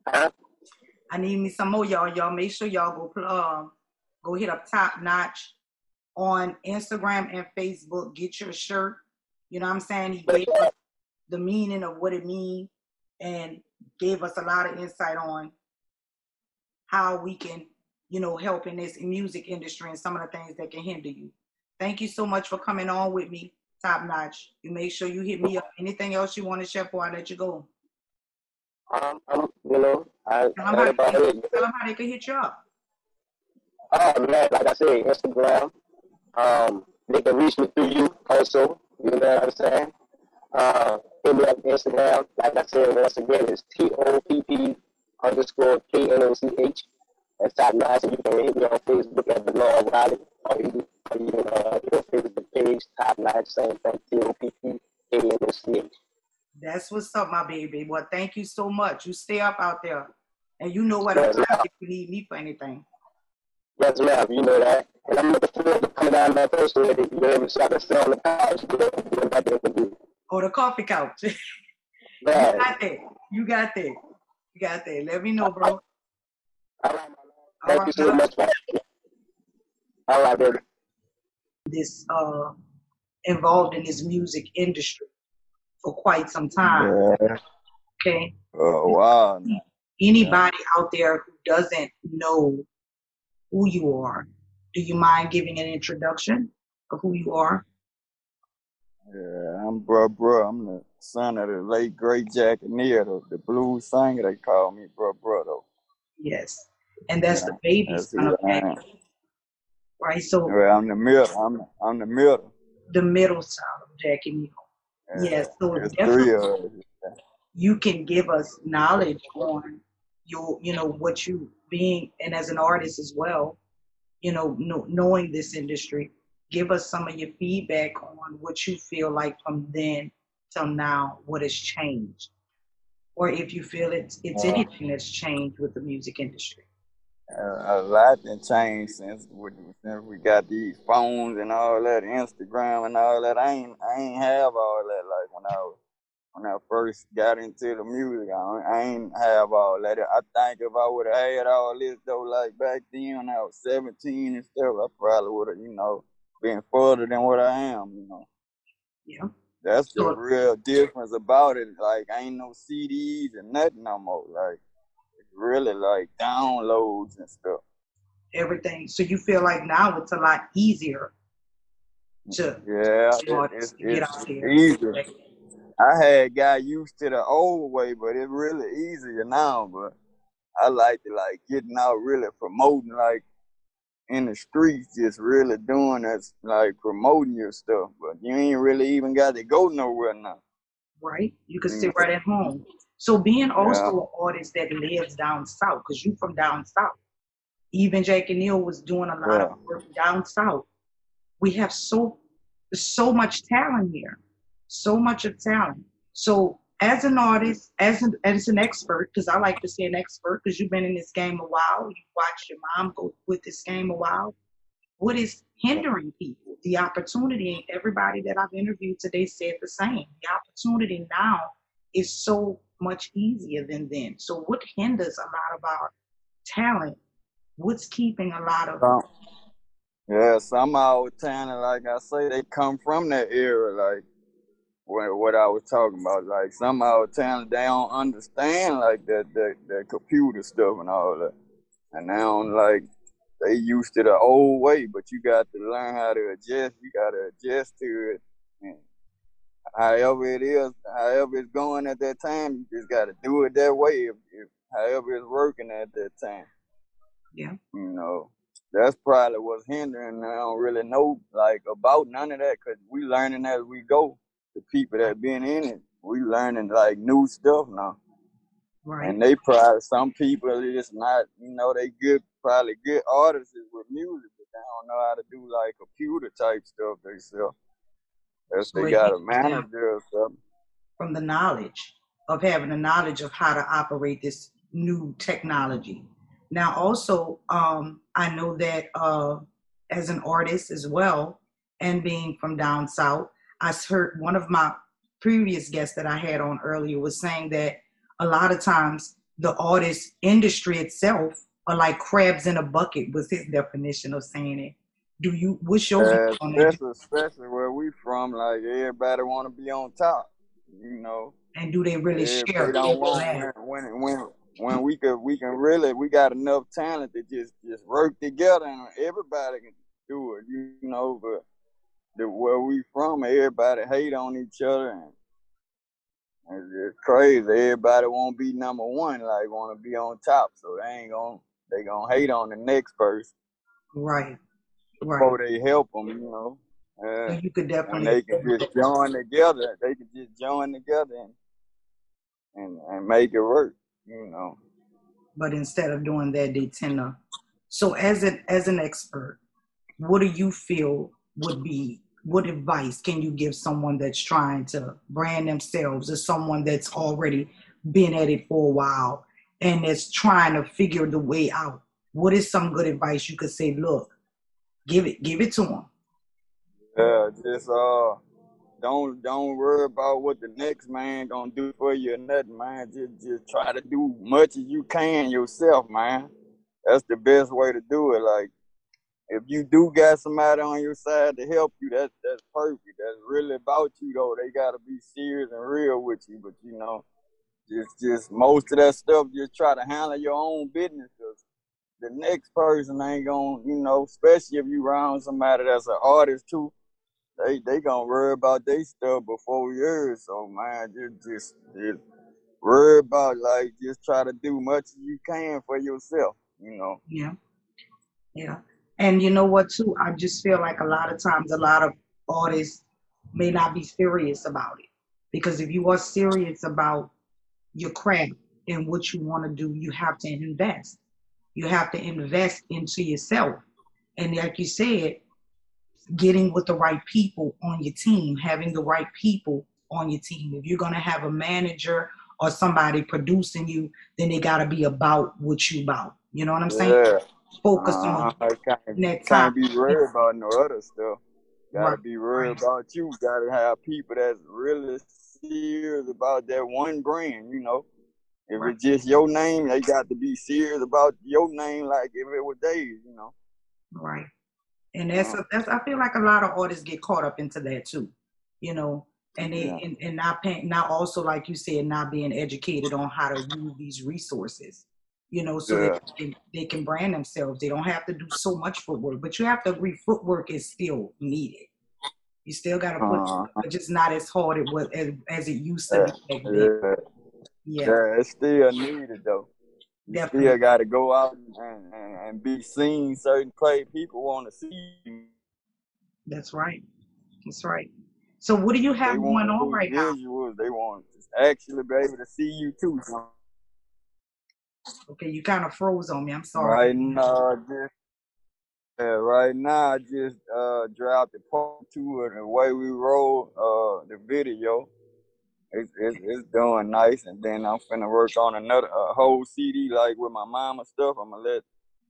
Huh? I need me some more, y'all. Y'all make sure y'all go um, go hit up Top Notch on Instagram and Facebook. Get your shirt. You know what I'm saying? He gave us the meaning of what it means and gave us a lot of insight on how we can, you know, help in this music industry and some of the things that can hinder you. Thank you so much for coming on with me, Top Notch. You make sure you hit me up. Anything else you want to share before I let you go? Um, um you know, I, tell, them how, tell them how they can hit you up. Oh man, like I said, Instagram. Um, they can reach me through you also. You know what I'm saying? Uh, hit me up Instagram. Like I said, once again, it's T O P P underscore K N O C H. That's top nine. So you can hit me on Facebook at Bernard Riley, or you, or you can uh, your Facebook page, top nine, same thing, T O P P K N O C H. That's what's up, my baby. Well, thank you so much. You stay up out there, and you know what yes, I'm if you need me for anything. Yes, ma'am. You know that. And I'm looking forward to coming down there personally to be able to sit on the couch. Or the coffee couch. you got that. You got that. You got that. Let me know, bro. All right, Thank you so much. Man. All right, baby. This uh involved in this music industry for quite some time. Yeah. Okay. Oh wow. Anybody yeah. out there who doesn't know who you are, do you mind giving an introduction of who you are? Yeah, I'm bro, bro. I'm the son of the late great Jackie Neal, the, the blues singer. They call me bro, bro. Though. Yes, and that's yeah, the baby son of Jackie. Right. So. Well, I'm the middle. I'm I'm the middle. The middle child of Jackie Neal. Yeah, yes. So definitely, you can give us knowledge on your, you know, what you being, and as an artist as well, you know, know, knowing this industry, give us some of your feedback on what you feel like from then till now, what has changed, or if you feel it's it's uh, anything that's changed with the music industry. Uh, a lot has changed since we, since we got these phones and all that, Instagram and all that. I ain't I ain't have all that like when I was when I first got into the music. I, I ain't have all that. I think if I would have had all this though, like back then when I was 17 and stuff, I probably would have, you know, been further than what I am, you know. Yeah. That's the real difference about it. Like, I ain't no CDs and nothing no more. Like, really like downloads and stuff. Everything. So you feel like now it's a lot easier to, yeah, to it, it's, it's easier. I had got used to the old way, but it's really easier now. But I like to like getting out, really promoting, like in the streets, just really doing that, like promoting your stuff. But you ain't really even got to go nowhere now. Right, you can sit right at home. So being also yeah. an artist that lives down south, because you from down south. Even Jackie Neal was doing a lot yeah. of work down south. We have so so much talent here so much of talent. So as an artist, as an, as an expert, because I like to say an expert, because you've been in this game a while, you watched your mom go with this game a while. What is hindering people? The opportunity, and everybody that I've interviewed today said the same. The opportunity now is so much easier than then. So what hinders a lot of our talent? What's keeping a lot of um, yeah, some of our talent, like I say, they come from that era. Like what, what I was talking about. Like some of our talent, they don't understand like that, that, that computer stuff and all that. And now like they used to the old way, but you got to learn how to adjust. You got to adjust to it. However it is, however it's going at that time, you just got to do it that way. If, if however it's working at that time. Yeah. You know, that's probably what's hindering. I don't really know like about none of that because we learning as we go the people that been in it, we learning like new stuff now. Right. And they probably some people it's not, you know, they good probably good artists with music, but they don't know how to do like computer type stuff themselves. They got a manager or something. From the knowledge of having the knowledge of how to operate this new technology. Now also, um, I know that uh, as an artist as well, and being from down south, I heard one of my previous guests that I had on earlier was saying that a lot of times the artist industry itself are like crabs in a bucket was his definition of saying it. Do you what's your Uh, view on that? especially, especially where we from, like everybody want to be on top, you know. And do they really Yeah, share don't want when when when when we could we can really we got enough talent to just just work together and everybody can do it, you know. But the where we from, everybody hate on each other and it's just crazy. Everybody want to be number one, like want to be on top, so they ain't gonna they gonna hate on the next person Right. Right. before they help them, you know. Uh, you could and definitely they can just join together. They can just join together and and, and make it work, you know. but instead of doing that they tend to so as an as an expert what do you feel would be what advice can you give someone that's trying to brand themselves as someone that's already been at it for a while and is trying to figure the way out what is some good advice you could say look give it give it to them Yeah, just uh, don't don't worry about what the next man gonna do for you or nothing, man. Just just try to do much as you can yourself, man. That's the best way to do it. Like if you do got somebody on your side to help you, that's that's perfect. That's really about you though. They gotta be serious and real with you. But you know, just just most of that stuff, just try to handle your own business. 'cause the next person ain't gonna, you know, especially if you around somebody that's an artist too they they gonna worry about their stuff before yours. So man, just just just worry about like just try to do much as you can for yourself. You know. Yeah, yeah. And you know what too? I just feel like a lot of times a lot of artists may not be serious about it. Because if you are serious about your craft and what you want to do, you have to invest. You have to invest into yourself. And like you said, getting with the right people on your team, having the right people on your team. If you're gonna have a manager or somebody producing you, then they gotta be about what you about. You know what I'm saying? Yeah. Focus Uh-huh. on Can't, that time. can't be worried about no other stuff. Gotta Right, be worried right. about you. Gotta have people that's really serious about that one brand. You know. If Right. it's just your name, they got to be serious about your name, like if it was theirs. You know. Right. And that's Uh, a, that's I feel like a lot of artists get caught up into that too, you know, and they yeah. and, and not paying not also like you said, not being educated on how to use these resources, you know, so Yeah. they, can- they can brand themselves. They don't have to do so much footwork, but you have to agree footwork is still needed. You still got to put, Uh, but just not as hard it was as, as it used to yeah. be back then. Yeah. Yeah, it's still needed though. You definitely. still got to go out and, and, and be seen. Certain play people want to see you. That's right. That's right. So what do you They have going on right now? They want to actually be able to see you too. Okay, you kind of froze on me. I'm sorry. right now, I just yeah, right now, I just uh dropped the part two of the way we roll uh the video. It's, it's it's doing nice, and then I'm finna work on another a whole CD like with my mama stuff. I'm gonna let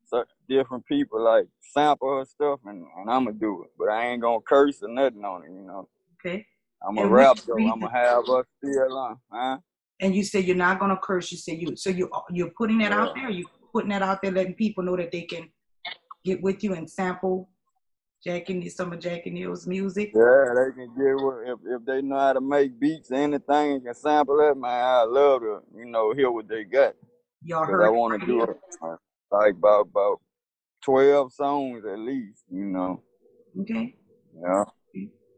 cer- different people like sample her stuff, and, and I'm gonna do it. But I ain't gonna curse or nothing on it, you know. Okay. I'm a rap though. I'm gonna have us still on, huh? And you say you're not gonna curse. You say you so you you're putting that out there. You putting that out there, letting people know that they can get with you and sample Jackie some of Jackie Neal's music. Yeah, they can get what if if they know how to make beats, anything, and can sample it, man. I love to you know hear what they got. Y'all heard I want to do it like about about twelve songs at least, you know. Okay. Yeah.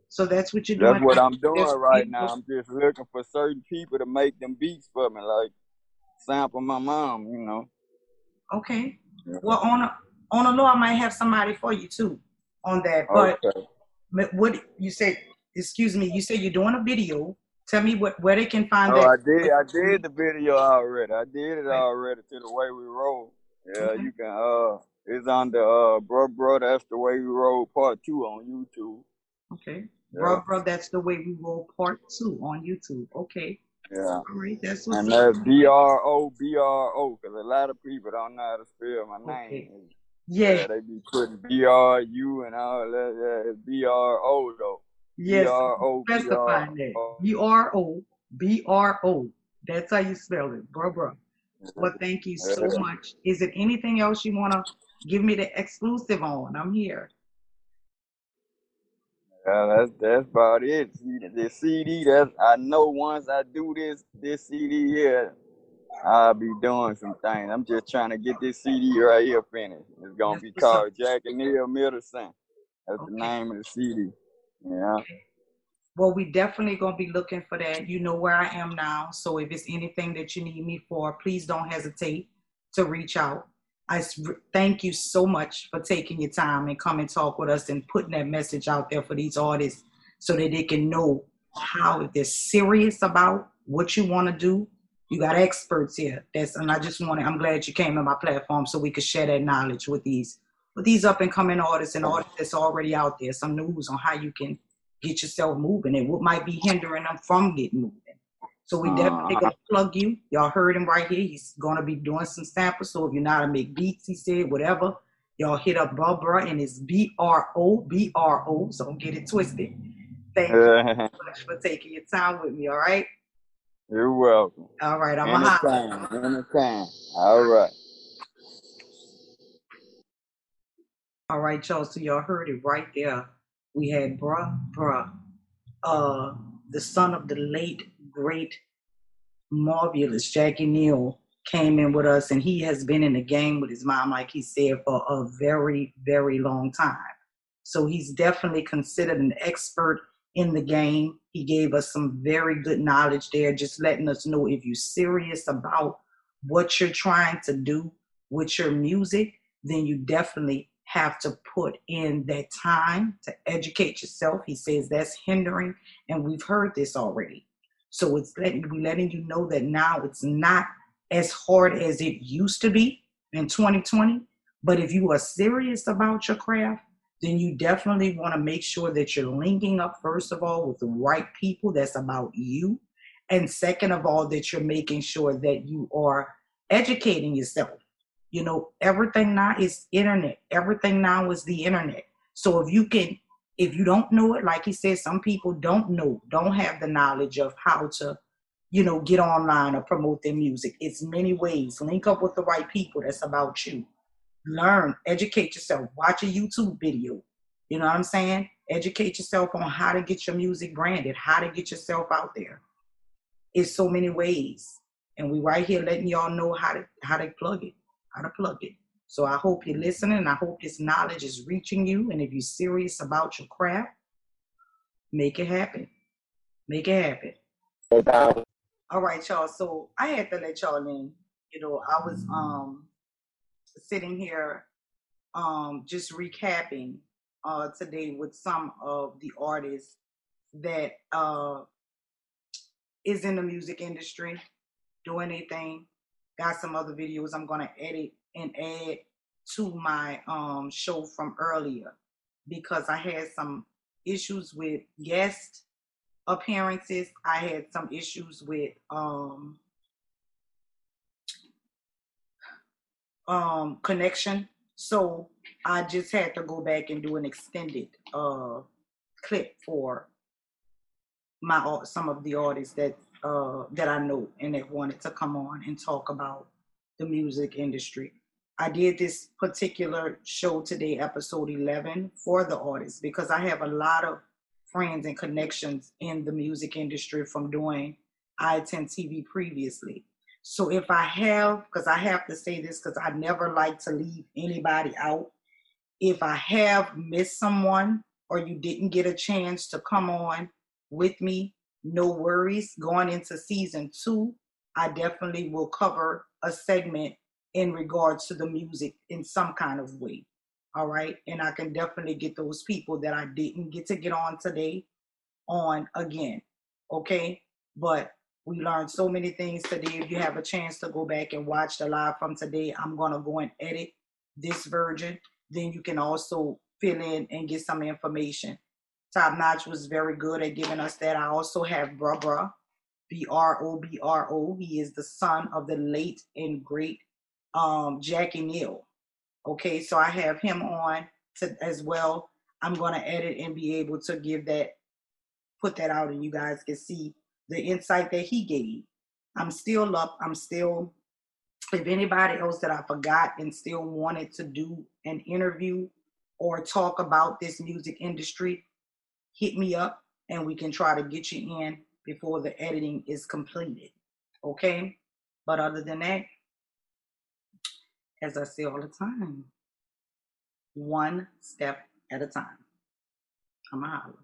So that's what you're doing. That's what. I'm doing There's right now. I'm just looking for certain people to make them beats for me, like sample my mom, you know. Okay. Yeah. Well, on a on a low, I might have somebody for you too on that. But Okay. what you said? Excuse me. You said you're doing a video. Tell me what where they can find Oh, that. I did. I did the video already. I did it already to the way we roll. Yeah, Okay. you can. Uh, it's on the uh, bro, bro. That's the way we roll part two on YouTube. Okay. Yeah, Bro, bro, that's the way we roll part two on YouTube. Okay. yeah. All right. That's what's And that's B R O B R O because a lot of people don't know how to spell my Okay. Yeah. Yeah, they be putting B R U and all that. Yeah, it's B R O though. Yes. R O B R Specifying that. O. B R O B R O. That's how you spell it. Bro, bro. Well, thank you so much. Is it anything else you want to give me the exclusive on? I'm here. Yeah, that's that's about it. The CD that I know once I do this this CD here, I'll be doing some things. I'm just trying to get this CD right here finished. It's gonna be called Jack and Neil Middleton. That's the name of the CD. Yeah. Well, we definitely gonna be looking for that. You know where I am now. So if it's anything that you need me for, please don't hesitate to reach out. I thank you so much for taking your time and come and talk with us and putting that message out there for these artists so that they can know how if they're serious about what you want to do. You got experts here. That's and I just wanted. I'm glad you came on my platform so we could share that knowledge with these with these up and coming artists and artists that's already out there. Some news on how you can get yourself moving and what might be hindering them from getting moving. So we definitely Uh, gonna plug you. Y'all heard him right here. He's gonna be doing some samples. So if you know how to make beats, he said whatever, y'all hit up Barbara and it's B R O B R O. So don't get it twisted. Thank you so much for taking your time with me. All right. You're welcome. All right. I'm a hot. Anytime. Anytime. All right. All right, y'all. So y'all heard it right there. We had bruh, bruh, uh, the son of the late great marvelous Jackie Neal came in with us, and he has been in the game with his mom, like he said, for a very, very long time. So he's definitely considered an expert in the game. He gave us some very good knowledge there, just letting us know if you're serious about what you're trying to do with your music, then you definitely have to put in that time to educate yourself. He says that's hindering, and we've heard this already. So it's letting we letting you know that now it's not as hard as it used to be in 2020. But if you are serious about your craft, then you definitely want to make sure that you're linking up first of all with the right people that's about you. And second of all, that you're making sure that you are educating yourself. You know, everything now is internet. Everything now is the internet. So if you can, if you don't know it, like he said, some people don't know, don't have the knowledge of how to, you know, get online or promote their music. It's many ways. Link up with the right people that's about you. Learn, educate yourself, watch a YouTube video. You know what I'm saying? Educate yourself on how to get your music branded, how to get yourself out there. It's so many ways. And we right here letting y'all know how to how to plug it, how to plug it. So I hope you're listening. I hope this knowledge is reaching you. And if you're serious about your craft, make it happen. Make it happen. All right, y'all. So I had to let y'all in. You know, I was um sitting here um just recapping uh today with some of the artists that uh is in the music industry doing anything. Got some other videos I'm gonna edit and add to my um show from earlier because I had some issues with guest appearances. I had some issues with um um connection. So I just had to go back and do an extended uh clip for my au- some of the artists that uh that I know and that wanted to come on and talk about the music industry. I did this particular show today, episode 11, for the artists because I have a lot of friends and connections in the music industry from doing I-10 TV previously. So if I have, because I have to say this because I never like to leave anybody out. If I have missed someone or you didn't get a chance to come on with me, no worries. Going into season two, I definitely will cover a segment in regards to the music in some kind of way. All right. And I can definitely get those people that I didn't get to get on today on again. Okay. But we learned so many things today. If you have a chance to go back and watch the live from today, I'm going to go and edit this version. Then you can also fill in and get some information. Top Notch was very good at giving us that. I also have Bro Bro, B R O B R O. He is the son of the late and great um, Jackie Neal. Okay, so I have him on to, as well. I'm going to edit and be able to give that, put that out, and you guys can see the insight that he gave. I'm still up. I'm still if anybody else that I forgot and still wanted to do an interview or talk about this music industry, hit me up and we can try to get you in before the editing is completed. Okay? But other than that, as I say all the time, one step at a time. I'm holler.